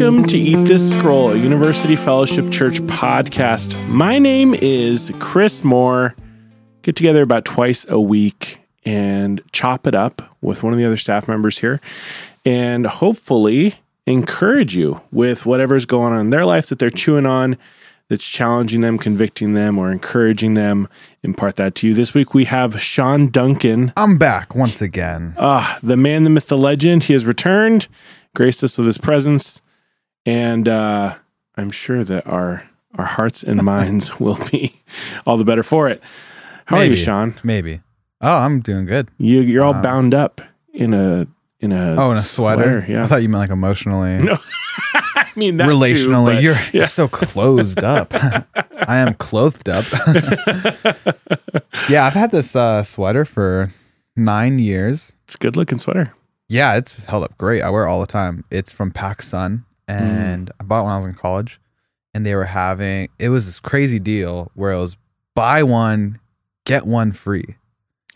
Welcome to Eat This Scroll, a University Fellowship Church podcast. My name is Chris Moore. Get together about twice a week and chop it up with one of the other staff members here and hopefully encourage you with whatever's going on in their life that they're chewing on that's challenging them, convicting them, or encouraging them. Impart that to you. This week we have Sean Duncan. I'm back once again. Ah, the man, the myth, the legend. He has returned, graced us with his presence, and uh, I'm sure that our our hearts and minds will be all the better for it. How are you, Sean? Maybe. Oh, I'm doing good. You you're all Um, bound up in a in a Oh, in a sweater. Yeah, I thought you meant like emotionally, No, I mean that too, relationally. but- you're, yeah. you're so closed up. I am clothed up. yeah, I've had this uh, sweater for nine years. it's a good looking sweater. Yeah, it's held up great. I wear it all the time. It's from PacSun, Mm. and I bought it when I was in college. And they were having it was this crazy deal where it was buy one get one free.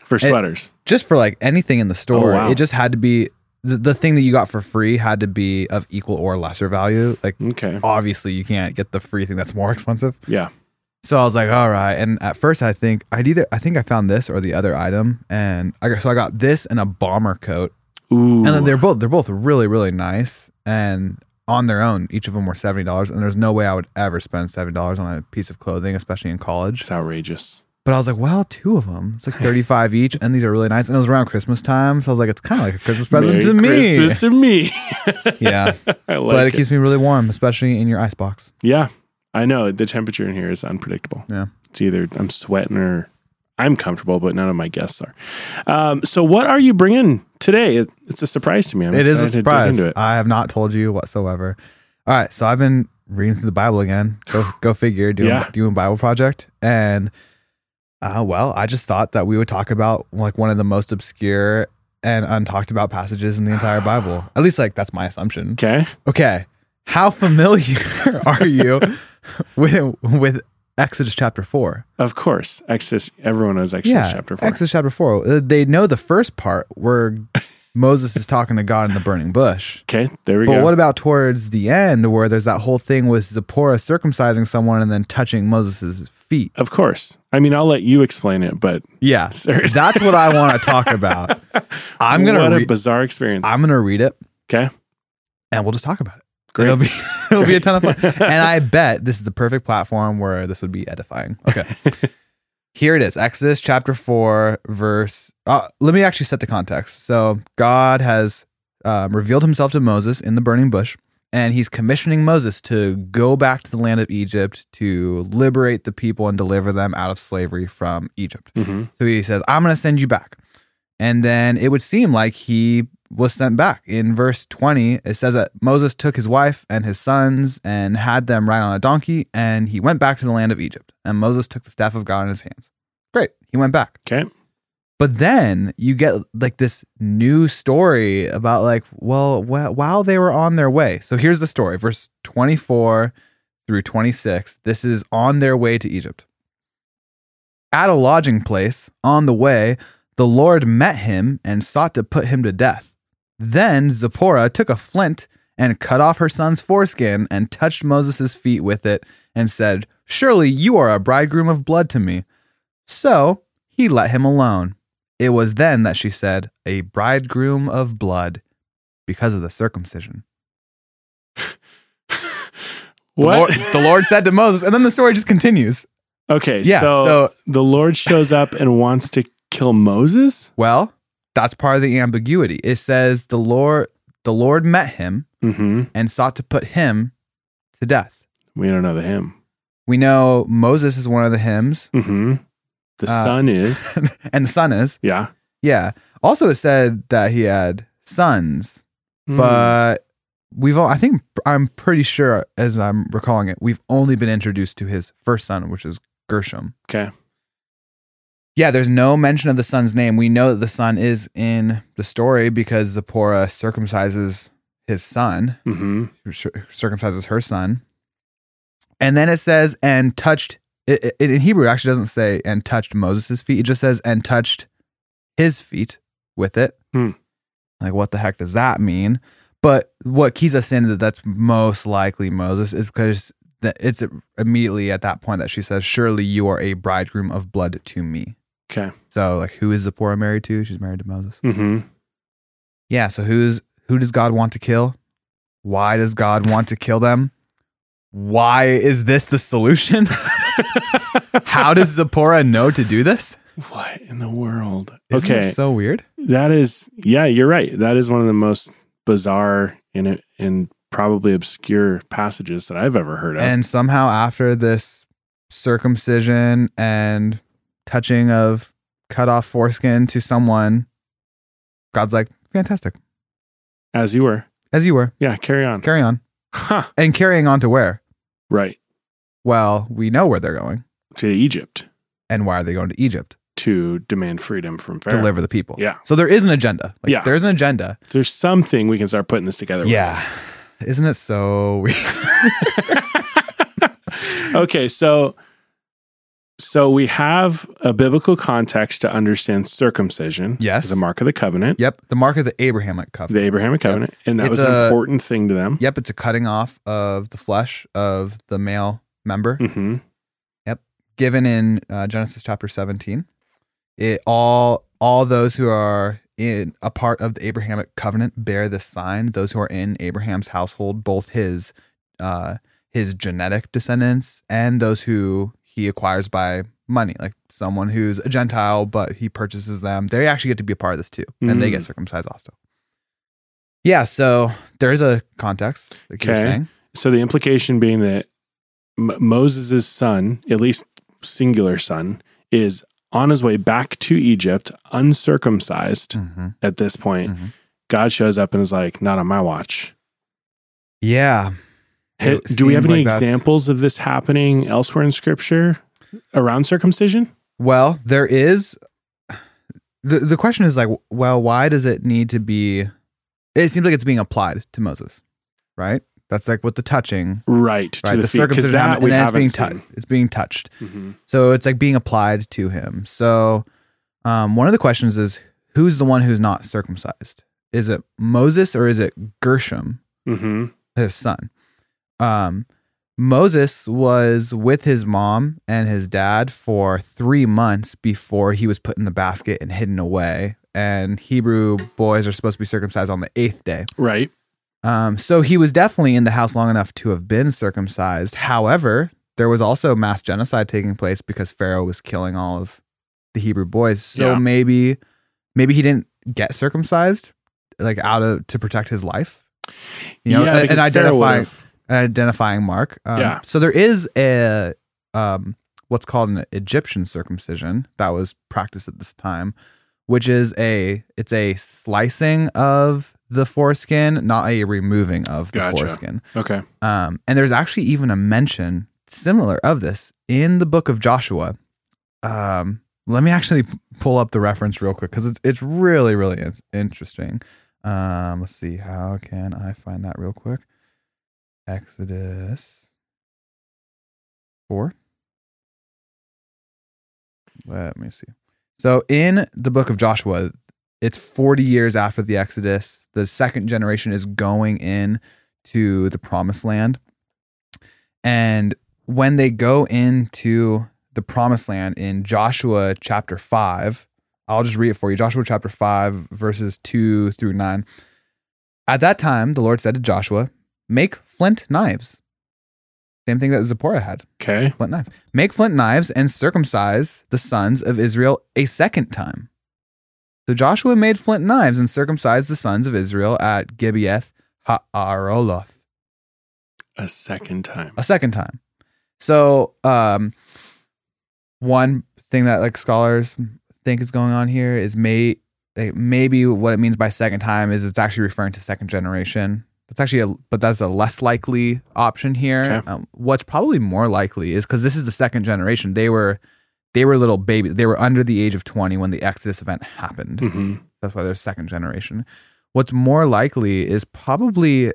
For sweaters. just for like anything in the oh, store. Oh, wow. It just had to be the, the thing that you got for free had to be of equal or lesser value. Like okay. obviously you can't get the free thing that's more expensive. Yeah. So I was like, all right. And at first I think I'd either I think I found this or the other item. And I got so I got this and a bomber coat. Ooh. And then they're both they're both really, really nice. And on their own, each of them were seventy dollars. And there's no way I would ever spend seventy dollars on a piece of clothing, especially in college. it's outrageous. But I was like, well, two of them. It's like 35 each, and these are really nice. And it was around Christmas time. So I was like, it's kind of like a Christmas present to me. Christmas to me. Yeah. I like but it. it keeps me really warm, especially in your ice box. yeah. I know the temperature in here is unpredictable. Yeah. It's either I'm sweating or I'm comfortable, but none of my guests are. Um, so what are you bringing today? It, it's a surprise to me. I'm It is a excited to dig surprise. into it. I have not told you whatsoever. All right. So I've been reading through the Bible again. Go, go figure, doing, Yeah. doing Bible project. And, uh, well, I just thought that we would talk about like one of the most obscure and untalked about passages in the entire Bible. At least, like, that's my assumption. Okay. Okay. How familiar are you with with Exodus chapter 4? Of course. Exodus. Everyone knows Exodus chapter four. Exodus chapter 4. Uh, They know the first part where Moses is talking to God in the burning bush. okay. There we But go. But what about towards the end where there's that whole thing with Zipporah circumcising someone and then touching Moses' feet? of course. I mean, I'll let you explain it, but Yeah. Sorry. That's what I want to talk about. I'm gonna what to a bizarre experience. I'm going to read it okay. and we'll just talk about it. Great. It'll be it'll be a ton of fun. And I bet this is the perfect platform where this would be edifying. Okay. Here it is. Exodus chapter 4 verse uh, let me actually set the context. So God has um, revealed himself to Moses in the burning bush and he's commissioning Moses to go back to the land of Egypt to liberate the people and deliver them out of slavery from Egypt. hmm So he says, I'm going to send you back. And then it would seem like he was sent back. In verse 20, it says that Moses took his wife and his sons and had them ride on a donkey, and he went back to the land of Egypt. And Moses took the staff of God in his hands. Great. He went back. Okay. But then you get like this new story about like, well, wh- while they were on their way. So here's the story, verse 24 through 26. This is on their way to Egypt. At a lodging place on the way, the Lord met him and sought to put him to death. Then Zipporah took a flint and cut off her son's foreskin and touched Moses' feet with it and said, Surely you are a bridegroom of blood to me. So he let him alone. It was then that she said, A bridegroom of blood, because of the circumcision. The What? Lord, the Lord said to Moses, and then the story just continues. okay. Yeah, So, so- the Lord shows up and wants to kill Moses. Well, that's part of the ambiguity. It says the Lord the Lord met him hmm and sought to put him to death. We don't know the him. We know Moses is one of the hims, hmm The Uh, son is. and the son is. Yeah. Yeah. Also, it said that he had sons, Hmm. but we've all, I think, I'm pretty sure, as I'm recalling it, we've only been introduced to his first son, which is Gershom. okay. Yeah, there's no mention of the son's name. We know that the son is in the story because Zipporah circumcises his son, hmm circumcises her son. And then it says, and touched, it, it, in Hebrew, it actually doesn't say, and touched Moses' feet. It just says, and touched his feet with it. Hmm. Like, what the heck does that mean? But what keys us in that that's most likely Moses is because it's immediately at that point that she says, "Surely you are a bridegroom of blood to me." Okay. So like, who is Zipporah married to? She's married to Moses. Mm-hmm. Yeah. So who's who does God want to kill? Why does God want to kill them? Why is this the solution? How does Zipporah know to do this? what in the world? Isn't okay. so weird. That is, yeah, you're right. That is one of the most bizarre and and probably obscure passages that I've ever heard of. And somehow after this circumcision and touching of cut off foreskin to someone, God's like, fantastic. As you were, As you were. yeah. Carry on. Carry on. Huh. And carrying on to where? Right Well, we know where they're going. to Egypt And why are they going to Egypt? to demand freedom from Pharaoh. Deliver the people. Yeah. So there is an agenda. Like, Yeah. There's an agenda. There's something we can start putting this together. with. Yeah. Isn't it so weird? okay, so so we have a biblical context to understand circumcision. Yes. as a mark of the covenant, yep. The mark of the Abrahamic covenant. the. Abrahamic covenant, and that It's was an a- important thing to them. Yep. It's a cutting off of the flesh of the male member. hmm Yep. given in uh, Genesis chapter 17. It all all those who are in a part of the Abrahamic covenant bear this sign. Those who are in Abraham's household, both his uh, his genetic descendants and those who he acquires by money, like someone who's a Gentile but he purchases them. They actually get to be a part of this too, and they Mm. get circumcised also. Yeah, so there is a context. Like you're Okay. saying. So the implication being that M- Moses' son, at least singular son, is on his way back to Egypt, uncircumcised Mhm. at this point. Mhm. God shows up and is like, "Not on my watch." Yeah, It Do we have any like examples of this happening elsewhere in Scripture around circumcision? Well, there is the the question is like, well, why does it need to be? It seems like it's being applied to Moses, right? That's like with the touching, Right to right? the, The, feet, circumcision, that and then it's being touched. It's being touched, Mhm. so it's like being applied to him. So, um, one of the questions is, who's the one who's not circumcised? Is it Moses or is it Gershom, Mhm. his son? Um, Moses was with his mom and his dad for three months before he was put in the basket and hidden away. And Hebrew boys are supposed to be circumcised on the eighth day. Right. Um, so he was definitely in the house long enough to have been circumcised. However, there was also mass genocide taking place because Pharaoh was killing all of the Hebrew boys. So Yeah. maybe, maybe he didn't get circumcised, like out of to protect his life. You know, yeah, an because Pharaoh identifying identifying mark. Um, Yeah. So there is a um, what's called an Egyptian circumcision that was practiced at this time, which is a it's a slicing of the foreskin, not a removing of the Gotcha. foreskin. Okay. Um, and there's actually even a mention similar of this in the book of Joshua. Um, let me actually pull up the reference real quick because it's it's really really in- interesting. Um, let's see how can I find that real quick. Exodus four. Let me see. So in the book of Joshua, it's 40 years after the Exodus. The second generation is going in to the promised land. And when they go into the promised land in Joshua chapter 5, I'll just read it for you. Joshua chapter 5, verses 2 through 9. At that time, the Lord said to Joshua, Make flint knives. Same thing that Zipporah had Okay. flint knife. Make flint knives and circumcise the sons of Israel a second time. So Joshua made flint knives and circumcised the sons of Israel at Gibeath Ha'aroloth A second time. a second time. So, um, one thing that like scholars think is going on here is may like, maybe what it means by second time is it's actually referring to second generation. That's actually a but that's a less likely option here. Okay. Um, what's probably more likely is because this is the second generation. They were they were little babies. They were under the age of twenty when the Exodus event happened. hmm That's why they're second generation. What's more likely is probably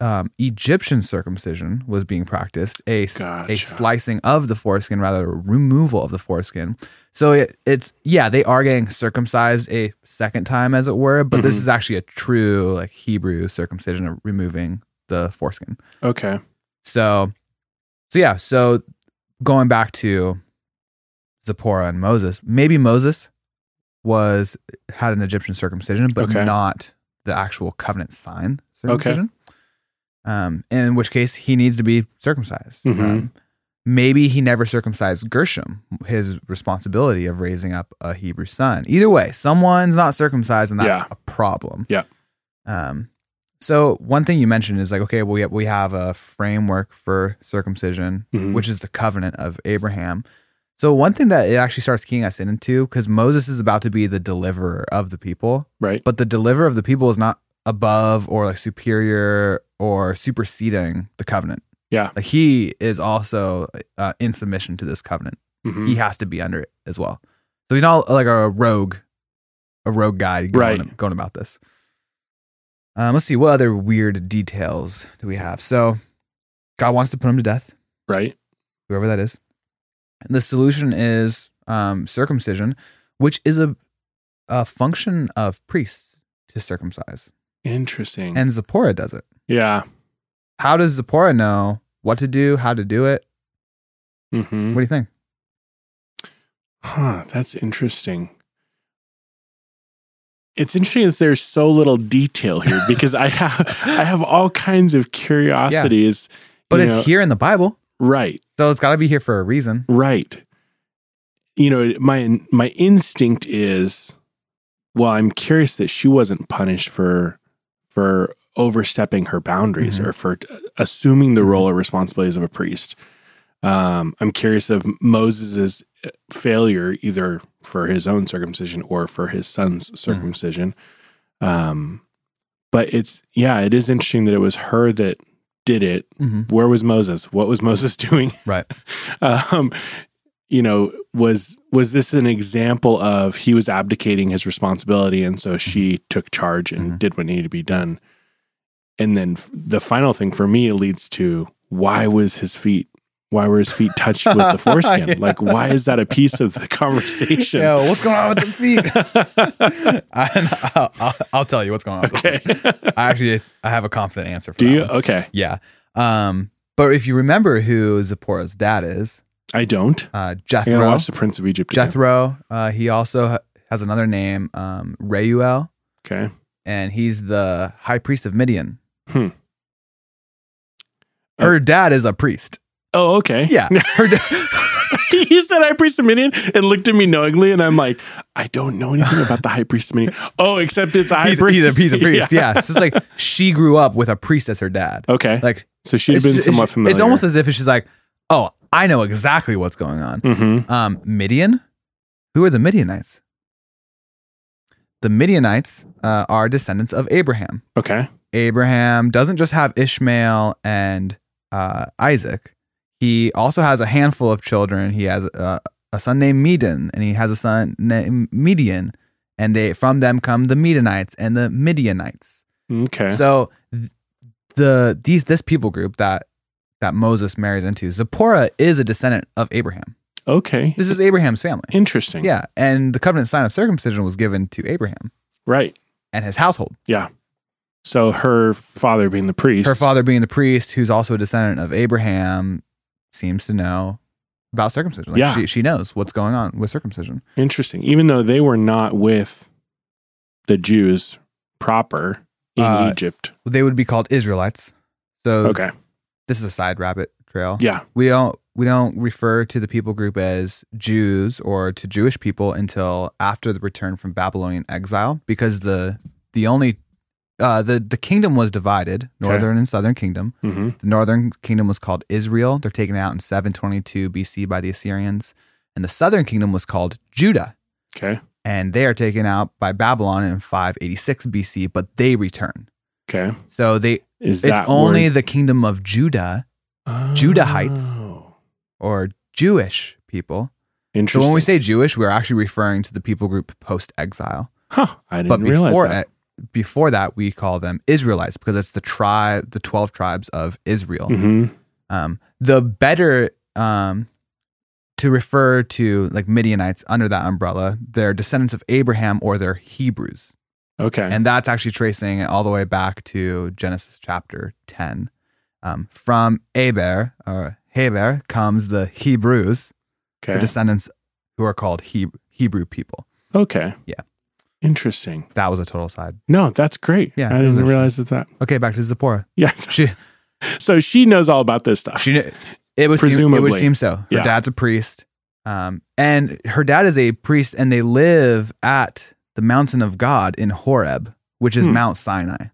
um, Egyptian circumcision was being practiced, a, Gotcha. slicing of the foreskin rather than removal of the foreskin. So it, it's yeah, they are getting circumcised a second time, as it were, but this Mhm. is actually a true like Hebrew circumcision of removing the foreskin. Okay. So, so yeah, so going back to Zipporah and Moses, maybe Moses was had an Egyptian circumcision, but Okay. not the actual covenant sign circumcision. Um, in which case he needs to be circumcised. Mhm. Um, maybe he never circumcised Gershom, his responsibility of raising up a Hebrew son. Either way, someone's not circumcised, and that's Yeah. a problem. Yeah. Um, so one thing you mentioned is like, okay, well, we have, we have a framework for circumcision, Mhm. which is the covenant of Abraham. So one thing that it actually starts keying us into, because Moses is about to be the deliverer of the people, Right. but the deliverer of the people is not above or like superior or superseding the covenant. Yeah. Like he is also uh, in submission to this covenant. Mhm. He has to be under it as well. So he's not like a rogue, a rogue guy going, Right. going about this. Um, let's see what other weird details do we have. So God wants to put him to death, Right. whoever that is. And the solution is um, circumcision, which is a a function of priests to circumcise, Interesting. and Zipporah does it. yeah. How does Zipporah know what to do, how to do it? hmm What do you think? Huh. That's interesting. It's interesting that there's so little detail here because I have I have all kinds of curiosities. But it's know- here in the Bible, right. so it's got to be here for a reason. Right. You know, my my instinct is well, I'm curious that she wasn't punished for for overstepping her boundaries Mhm. or for assuming the role or responsibilities of a priest. Um, I'm curious of Moses' failure, either for his own circumcision or for his son's circumcision. Um, but it's yeah, it is interesting that it was her that did it Mm-hmm. where was Moses? What was Moses doing? Right. um, you know, was was this an example of he was abdicating his responsibility, and so she took charge and Mhm. did what needed to be done. And then the final thing for me leads to why was his feet? Why were his feet touched with the foreskin? Yeah. Like, why is that a piece of the conversation? Yeah, what's going on with the feet? I, I'll, I'll, I'll tell you what's going on. With the okay. feet. I actually I have a confident answer. For Do you? one. Okay. Yeah. Um, but if you remember who Zipporah's dad is, I don't. uh, I gotta Jethro. watch the Prince of Egypt. again. Jethro. Uh, he also ha- has another name, um, Reuel, Okay. and he's the high priest of Midian. Hmm. Her dad is a priest. Oh, okay. Yeah. Her da- he said high priest of Midian and looked at me knowingly, and I'm like, I don't know anything about the high priest of Midian. Oh, except it's a high he's, priest. he's a, he's a priest. Yeah. So it's like she grew up with a priest as her dad. Okay. Like so she'd it's, been it's- somewhat familiar. it's almost as if she's like, oh, I know exactly what's going on. hmm Um, Midian. Who are the Midianites? The Midianites uh, are descendants of Abraham. Okay. Abraham doesn't just have Ishmael and uh, Isaac. He also has a handful of children. He has uh, a son named Medan, and he has a son named Midian, and they from them come the Midianites and the Midianites. Okay. So th- the these this people group that that Moses marries into, Zipporah is a descendant of Abraham. okay. This is Abraham's family. Interesting. Yeah, and the covenant sign of circumcision was given to Abraham Right. and his household. Yeah. So her father being the priest. Her father being the priest, who's also a descendant of Abraham, seems to know about circumcision. Like Yeah. she, she knows what's going on with circumcision. Interesting. Even though they were not with the Jews proper in Uh, Egypt. They would be called Israelites. So Okay. This is a side rabbit trail. Yeah. We don't we don't refer to the people group as Jews or to Jewish people until after the return from Babylonian exile because the the only uh, the the kingdom was divided, northern and southern kingdom. hmm The northern kingdom was called Israel. They're taken out in 722 BC by the Assyrians. And the southern kingdom was called Judah. Okay. And they are taken out by Babylon in 586 BC, but they return. Okay. So they Is it's that only where- the kingdom of Judah Oh. Judahites. or Jewish people. So when we say Jewish, we're actually referring to the people group post exile. huh, I didn't But realize before that. e- before that we call them Israelites because it's the tribe, the twelve tribes of Israel. hmm Um, the better um, to refer to like Midianites under that umbrella, they're descendants of Abraham or they're Hebrews. Okay. And that's actually tracing all the way back to Genesis chapter 10. Um, from Eber or Heber comes the Hebrews, the descendants who are called he- Hebrew people. okay. Yeah. Interesting. That was a total side. No, that's great. Yeah, I didn't realize that. that. Okay, back to Zipporah. Yeah. She, So she knows all about this stuff. she, it would seem, it would seem so. Her Yeah. dad's a priest, um, and her dad is a priest, and they live at the mountain of God in Horeb, which is Hmm. Mount Sinai.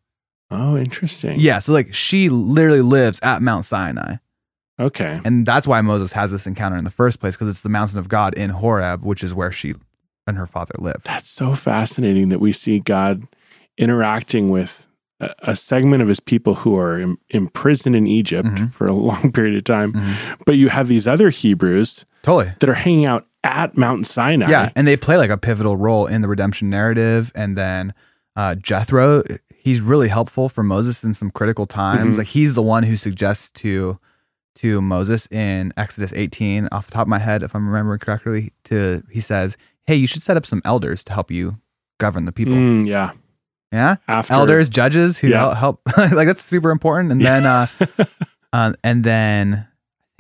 oh, interesting. Yeah, so like she literally lives at Mount Sinai. Okay. And that's why Moses has this encounter in the first place, because it's the mountain of God in Horeb, which is where she and her father lived. That's so fascinating that we see God interacting with a, a segment of his people who are im- imprisoned in Egypt Mhm. for a long period of time. Mhm. But you have these other Hebrews Totally. that are hanging out at Mount Sinai. Yeah, and they play like a pivotal role in the redemption narrative. And then uh, Jethro, he's really helpful for Moses in some critical times. Mhm. Like he's the one who suggests to to Moses in Exodus 18, off the top of my head, if I'm remembering correctly, to he says, "Hey, you should set up some elders to help you govern the people." Mm, yeah. Yeah, After elders, judges who Yeah. help, help like that's super important. And then, uh, uh, and then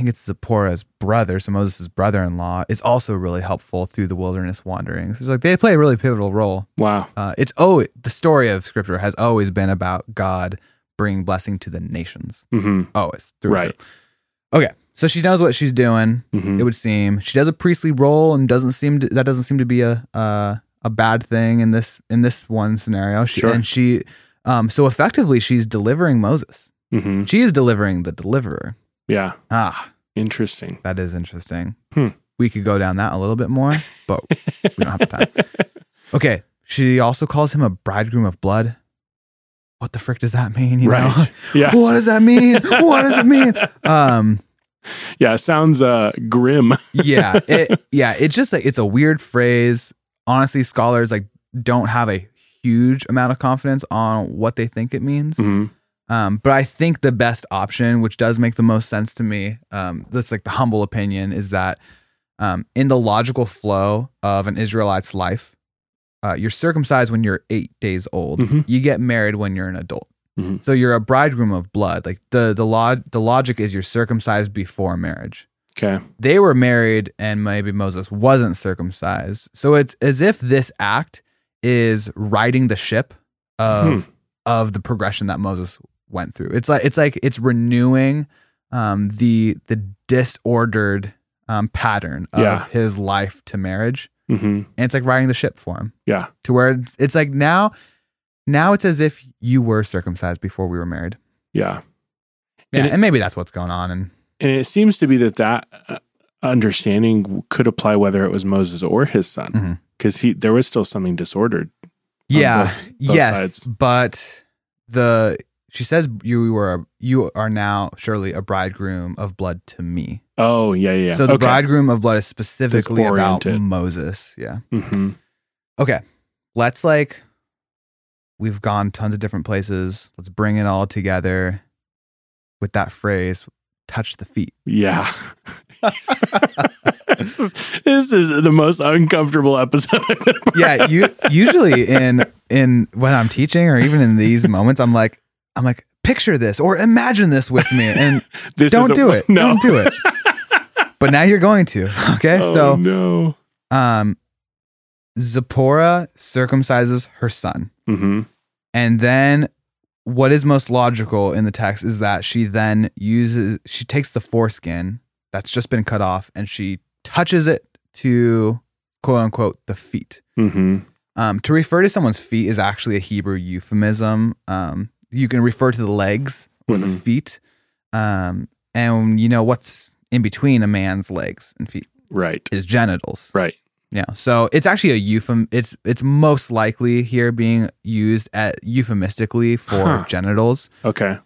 think it's Zipporah's brother, so Moses' brother-in-law, is also really helpful through the wilderness wanderings. It's like they play a really pivotal role. Wow. Uh, it's oh, the story of Scripture has always been about God bringing blessing to the nations, hmm always. Through Right. through. Okay, so she knows what she's doing. hmm It would seem she does a priestly role, and doesn't seem to, that doesn't seem to be a uh, a bad thing in this in this one scenario. She, Sure. And she, um, so effectively, she's delivering Moses. hmm She is delivering the deliverer. Yeah. Ah, Interesting. that is interesting. Hmm. We could go down that a little bit more, but we don't have the time. Okay. She also calls him a bridegroom of blood. What the frick does that mean? You know? right. Yeah. what does that mean? what does it mean? Um, Yeah. Sounds uh, grim. yeah, it, yeah, it's just like it's a weird phrase. Honestly, scholars like don't have a huge amount of confidence on what they think it means. Mhm. Um, but I think the best option, which does make the most sense to me, um, that's like the humble opinion, is that um, in the logical flow of an Israelite's life, uh, you're circumcised when you're eight days old. Mhm. You get married when you're an adult. Mhm. So you're a bridegroom of blood. Like the the law, the logic is you're circumcised before marriage Okay. they were married and maybe Moses wasn't circumcised. So it's as if this act is riding the ship of Hmm. of the progression that Moses went through. It's like it's like it's renewing um, the the disordered um, pattern of Yeah. his life to marriage, hmm and it's like riding the ship for him Yeah. to where it's, it's like now now it's as if you were circumcised before we were married. Yeah. Yeah, And and, maybe that's what's going on. And And it seems to be that that uh, understanding could apply whether it was Moses or his son, because he there was still something disordered. yeah both- both yes sides. but the she says you were you are now surely a bridegroom of blood to me Oh yeah, yeah. so the okay. bridegroom of blood is specifically about moses yeah hmm okay let's like we've gone tons of different places let's bring it all together with that phrase touch the feet Yeah. this is this is the most uncomfortable episode. Yeah you usually in in when i'm teaching or even in these moments i'm like i'm like picture this or imagine this with me and This don't is a- do it. No. Don't do it. but now you're going to. Okay. Oh, so no. um Zipporah circumcises her son. hmm And then what is most logical in the text is that she then uses she takes the foreskin that's just been cut off and she touches it to quote unquote the feet. hmm Um, to refer to someone's feet is actually a Hebrew euphemism. Um, you can refer to the legs or the Mhm. feet. Um, and you know what's in between a man's legs and feet Right. is genitals. Right. Yeah. So it's actually a euphem. It's it's most likely here being used at euphemistically for Huh. genitals. Okay.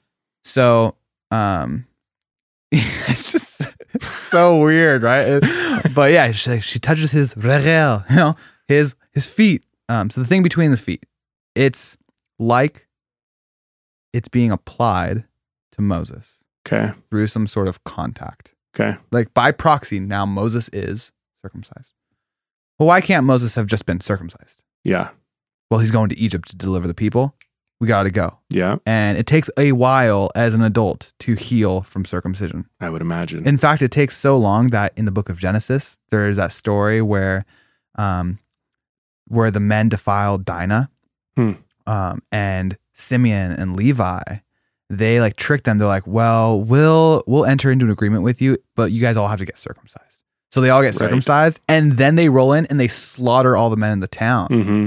So um, it's just it's so weird, right? But yeah, she, she touches his regel, you know, his his feet. Um, so the thing between the feet, it's like it's being applied to Moses Okay. through some sort of contact. Okay. Like by proxy, now Moses is circumcised. Well, why can't Moses have just been circumcised? Yeah. Well, he's going to Egypt to deliver the people. We got to go. Yeah. And it takes a while as an adult to heal from circumcision. I would imagine. In fact, it takes so long that in the book of Genesis, there is that story where, um, where the men defiled Dinah, Hmm. um, and Simeon and Levi, they like tricked them. They're like, "Well, we'll we'll enter into an agreement with you, but you guys all have to get circumcised." So they all get Right. circumcised, and then they roll in and they slaughter all the men in the town. mm-hmm.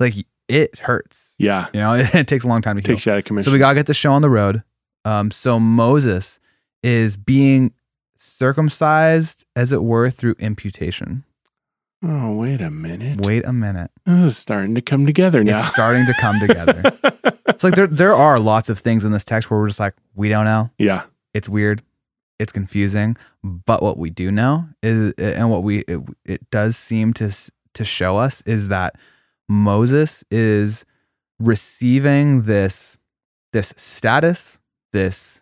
Like it hurts. Yeah. You know, it, takes a long time to heal. Takes you out of commission. So we gotta get the show on the road. Um, so Moses is being circumcised, as it were, through imputation. Oh, wait a minute. Wait a minute, This is starting to come together now. it's starting to come together. it's like there there are lots of things in this text where we're just like, we don't know. yeah. It's weird. It's confusing. But what we do know is, and what we it, it does seem to to show us is that Moses is receiving this this status, this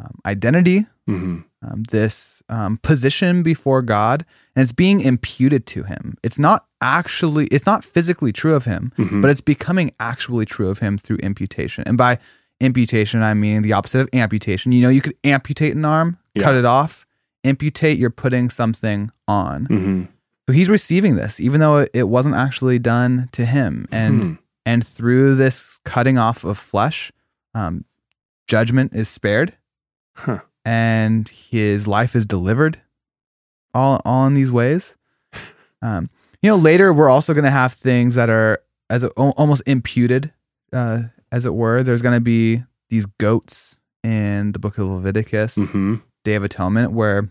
um, identity, hmm um, this um, position before God, and it's being imputed to him. It's not actually, it's not physically true of him, hmm but it's becoming actually true of him through imputation. And by imputation, I mean the opposite of amputation. You know, you could amputate an arm, cut it off. Imputate, you're putting something on. hmm So he's receiving this, even though it- it wasn't actually done to him. And Hmm. and through this cutting off of flesh, um, judgment is spared, Huh. and his life is delivered. All all in these ways. Um, you know, later we're also going to have things that are as a, almost imputed, uh, as it were. There's going to be these goats in the book of Leviticus, hmm Day of Atonement, where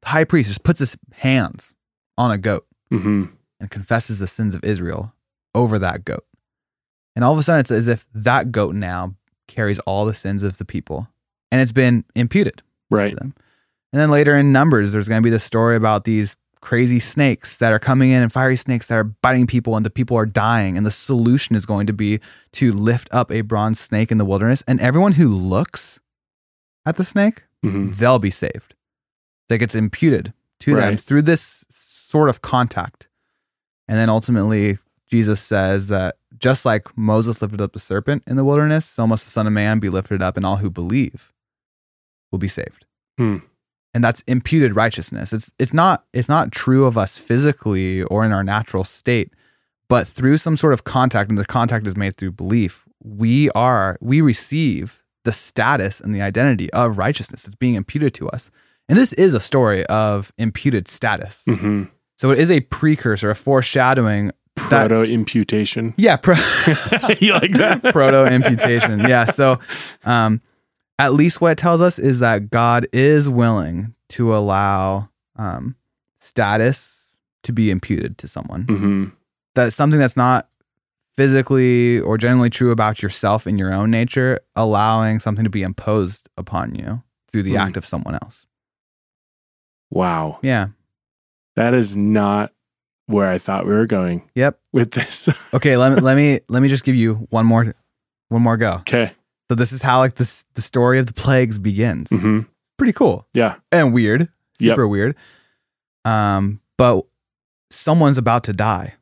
the high priest just puts his hands on a goat hmm and confesses the sins of Israel over that goat. And all of a sudden, it's as if that goat now carries all the sins of the people and it's been imputed Right. to them. And then later in Numbers, there's going to be the story about these crazy snakes that are coming in and fiery snakes that are biting people and the people are dying. And the solution is going to be to lift up a bronze snake in the wilderness. And everyone who looks at the snake, hmm they'll be saved. that gets imputed to them through this sort of contact. And then ultimately, Jesus says that just like Moses lifted up the serpent in the wilderness, so must the Son of Man be lifted up, and all who believe will be saved. Hmm. And that's imputed righteousness. It's it's not it's not true of us physically or in our natural state, but through some sort of contact, and the contact is made through belief. We are we receive the status and the identity of righteousness. that's being imputed to us. And this is a story of imputed status. hmm So it is a precursor, a foreshadowing. Proto imputation. Yeah, pro- you like that? proto imputation. Yeah. So, um, at least what it tells us is that God is willing to allow um, status to be imputed to someone. hmm That's something that's not physically or generally true about yourself in your own nature, allowing something to be imposed upon you through the Hmm. act of someone else. Wow. Yeah. That is not where I thought we were going Yep. with this. Okay. let me let me let me just give you one more one more go. okay. So this is how like this the story of the plagues begins. hmm Pretty cool. Yeah. and weird, Yep. super weird. Um, but someone's about to die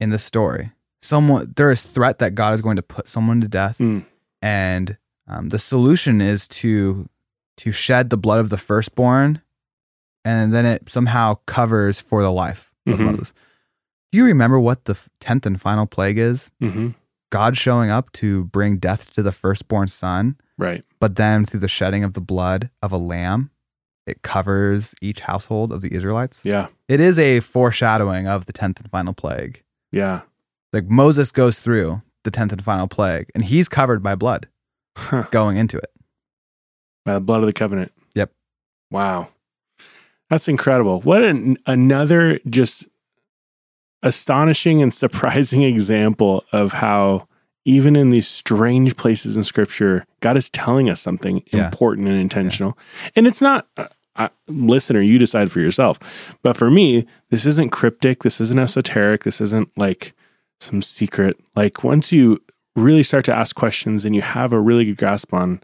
in this story. Someone there is threat that God is going to put someone to death, Mm. and um, the solution is to to shed the blood of the firstborn, and then it somehow covers for the life of Mhm. Moses. Do you remember what the tenth and final plague is? hmm God showing up to bring death to the firstborn son Right. but then through the shedding of the blood of a lamb, it covers each household of the Israelites. Yeah. It is a foreshadowing of the 10th and final plague. Yeah. Like Moses goes through the 10th and final plague, and he's covered by blood Huh. going into it. By the blood of the covenant. Yep. Wow. That's incredible. What an, another just astonishing and surprising example of how even in these strange places in scripture, God is telling us something Yeah. important and intentional. And it's not, uh, listener, you decide for yourself. But for me, this isn't cryptic. This isn't esoteric. This isn't like some secret. Like once you really start to ask questions and you have a really good grasp on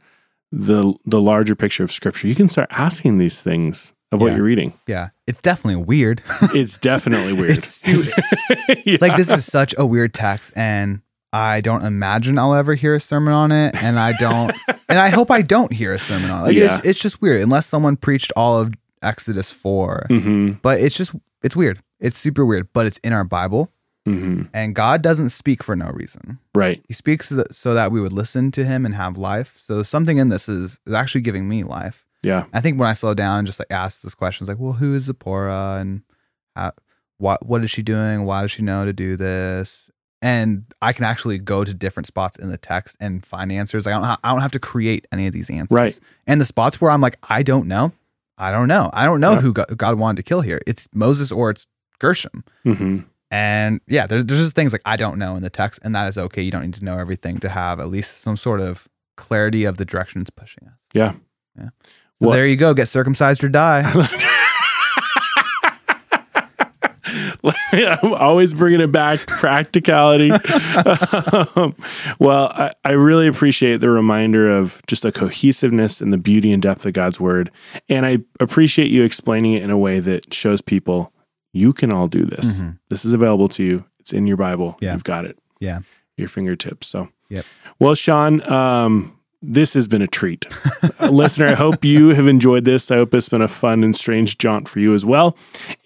the the larger picture of scripture, you can start asking these things of what Yeah. you're reading. Yeah. It's definitely weird. It's definitely weird. It's Yeah. like this is such a weird text and I don't imagine I'll ever hear a sermon on it and I don't and I hope I don't hear a sermon on it. Like Yeah. it's, it's just weird unless someone preached all of Exodus 4. hmm But it's just it's weird. It's super weird, but it's in our Bible hmm and God doesn't speak for no reason. Right. He speaks so that, so that we would listen to him and have life. So something in this is, is actually giving me life. Yeah. I think when I slow down and just like ask those questions, like, well, who is Zipporah and how, what what is she doing? Why does she know to do this? And I can actually go to different spots in the text and find answers. I don't ha- I don't have to create any of these answers. Right. And the spots where I'm like, I don't know, I don't know, I don't know Yeah. who God, God wanted to kill here. It's Moses or it's Gershom. hmm And yeah, there's, there's just things like I don't know in the text, and that is okay. You don't need to know everything to have at least some sort of clarity of the direction it's pushing us. Yeah. Yeah. So Well- there you go. Get circumcised or die. I'm always bringing it back practicality. Um, well, I, I really appreciate the reminder of just the cohesiveness and the beauty and depth of God's word. And I appreciate you explaining it in a way that shows people you can all do this. Mhm. This is available to you. It's in your Bible. Yeah. You've got it. Yeah. Your fingertips. So, Yep. well, Sean, um, this has been a treat. Uh, Listener, I hope you have enjoyed this. I hope it's been a fun and strange jaunt for you as well.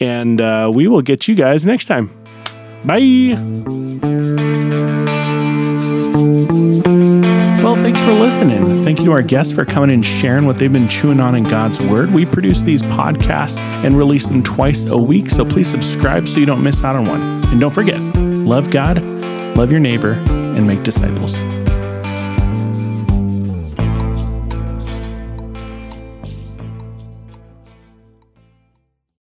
And uh, we will get you guys next time. Bye. Well, thanks for listening. Thank you to our guests for coming and sharing what they've been chewing on in God's Word. We produce these podcasts and release them twice a week, so please subscribe so you don't miss out on one. And don't forget, love God, love your neighbor, and make disciples.